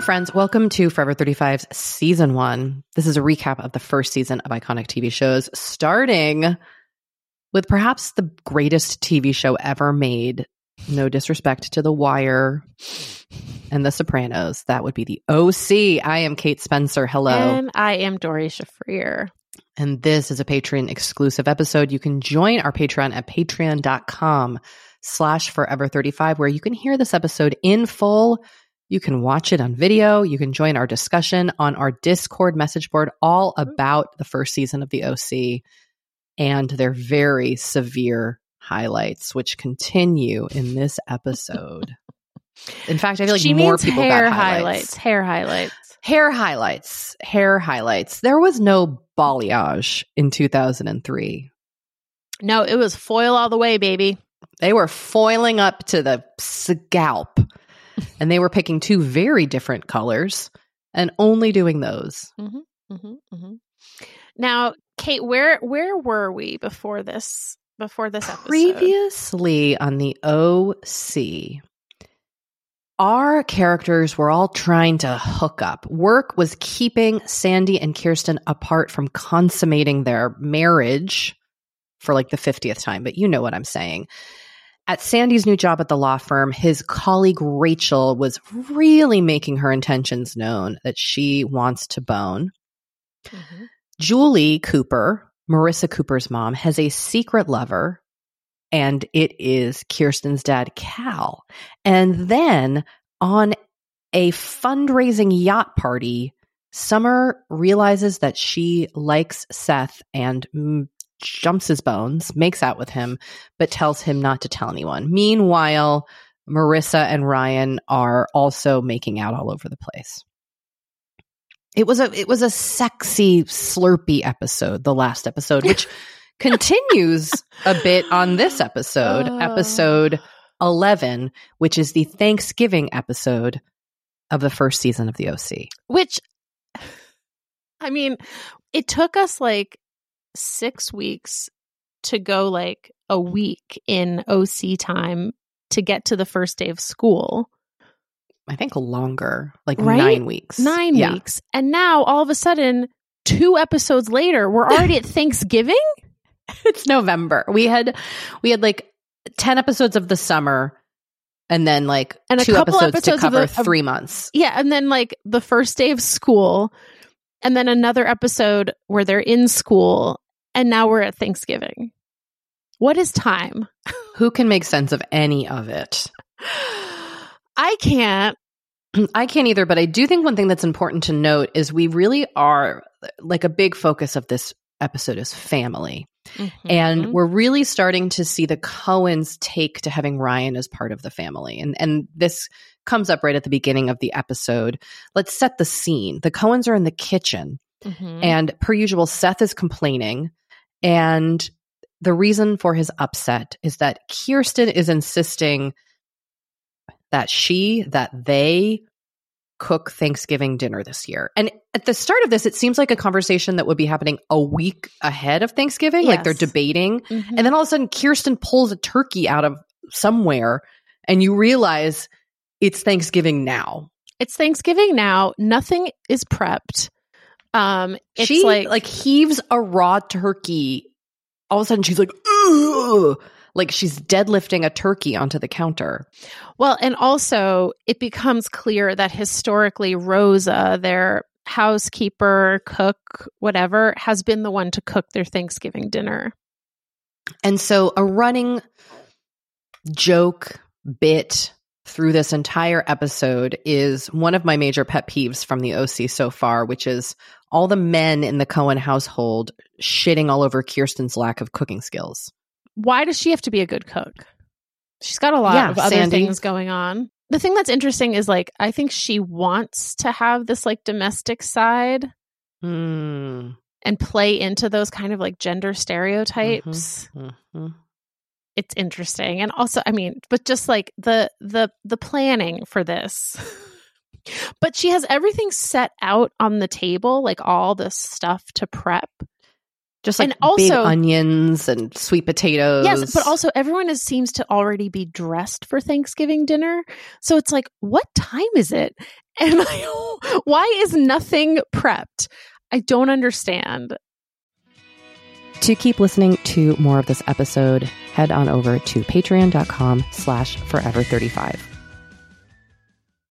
friends. Welcome to Forever 35's season one. This is a recap of the first season of iconic TV shows, starting with perhaps the greatest TV show ever made. No disrespect to The Wire and The Sopranos. That would be the OC. I am Kate Spencer. Hello. And I am Doree Shafrir. And this is a Patreon exclusive episode. You can join our Patreon at patreon.com slash forever 35, where you can hear this episode in full you can watch it on video. You can join our discussion on our Discord message board, all mm-hmm. about the first season of the OC and their very severe highlights, which continue in this episode. In fact, I feel like she more people hair got highlights. highlights. Hair highlights. Hair highlights. Hair highlights. There was no balayage in 2003. No, it was foil all the way, baby. They were foiling up to the scalp and they were picking two very different colors and only doing those. Mm-hmm, mm-hmm, mm-hmm. Now, Kate, where where were we before this? Before this episode, Previously on the OC, our characters were all trying to hook up. Work was keeping Sandy and Kirsten apart from consummating their marriage for like the 50th time, but you know what I'm saying. At Sandy's new job at the law firm, his colleague Rachel was really making her intentions known that she wants to bone. Mhm. Julie Cooper, Marissa Cooper's mom, has a secret lover, and it is Kirsten's dad, Cal. And then on a fundraising yacht party, Summer realizes that she likes Seth and jumps his bones, makes out with him, but tells him not to tell anyone. Meanwhile, Marissa and Ryan are also making out all over the place. It was a it was a sexy slurpy episode, the last episode, which continues a bit on this episode, Oh. episode 11, which is the Thanksgiving episode of the first season of the OC. which I mean, it took us like six weeks to go like a week in OC time to get to the first day of school. I think longer, like Right? 9 weeks. Nine Yeah. weeks. And now all of a sudden, two episodes later, we're already at Thanksgiving? it's November. We had we had like 10 episodes of the summer and then like And a two couple episodes, episodes to of cover the- 3 months. Yeah, and then like the first day of school, and then another episode where they're in school, and now we're at Thanksgiving. What is time? Who can make sense of any of it? I can't. I can't either, but I do think one thing that's important to note is we really are like a big focus of this episode is family. And Mhm. we're really starting to see the Cohens take to having Ryan as part of the family. And and this comes up right at the beginning of the episode. Let's set the scene. The Cohens are in the kitchen Mhm. and per usual Seth is complaining and the reason for his upset is that Kirsten is insisting that she that they cook Thanksgiving dinner this year. And at the start of this it seems like a conversation that would be happening a week ahead of Thanksgiving like they're Yes. debating Mhm. and then all of a sudden Kirsten pulls a turkey out of somewhere and you realize it's Thanksgiving now. it's Thanksgiving now. Nothing is prepped. Um, it's she like like heaves a raw turkey. All of a sudden, she's like, Ugh! like she's deadlifting a turkey onto the counter. Well, and also it becomes clear that historically Rosa, their housekeeper, cook, whatever, has been the one to cook their Thanksgiving dinner. And so, a running joke bit through this entire episode is one of my major pet peeves from the OC so far, which is all the men in the Cohen household shitting all over Kirsten's lack of cooking skills. Why does she have to be a good cook? She's got a lot Yeah, of other Sandy. things going on. The thing that's interesting is like I think she wants to have this like domestic side Hmm. and play into those kind of like gender stereotypes. Mhm. It's interesting. And also, I mean, but just like the the the planning for this. but she has everything set out on the table, like all the stuff to prep. Just like And also- big onions and sweet potatoes. Yes, but also everyone is, seems to already be dressed for Thanksgiving dinner. So it's like, what time is it? And I, why is nothing prepped? I don't understand. To keep listening to more of this episode, head on over to patreon.com slash forever35.